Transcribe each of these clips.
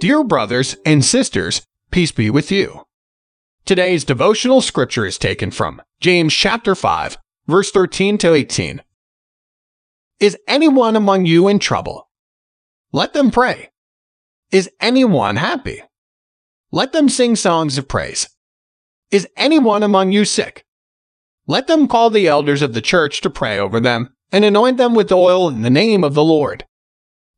Dear brothers and sisters, peace be with you. Today's devotional scripture is taken from James chapter 5, verse 13 to 18. Is anyone among you in trouble? Let them pray. Is anyone happy? Let them sing songs of praise. Is anyone among you sick? Let them call the elders of the church to pray over them and anoint them with oil in the name of the Lord.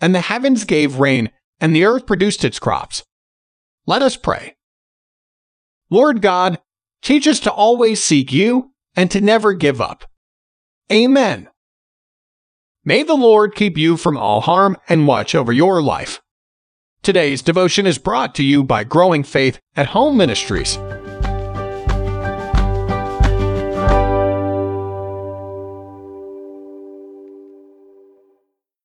and the heavens gave rain, and the earth produced its crops. Let us pray. Lord God, teach us to always seek you and to never give up. Amen. May the Lord keep you from all harm and watch over your life. Today's devotion is brought to you by Growing Faith at Home Ministries.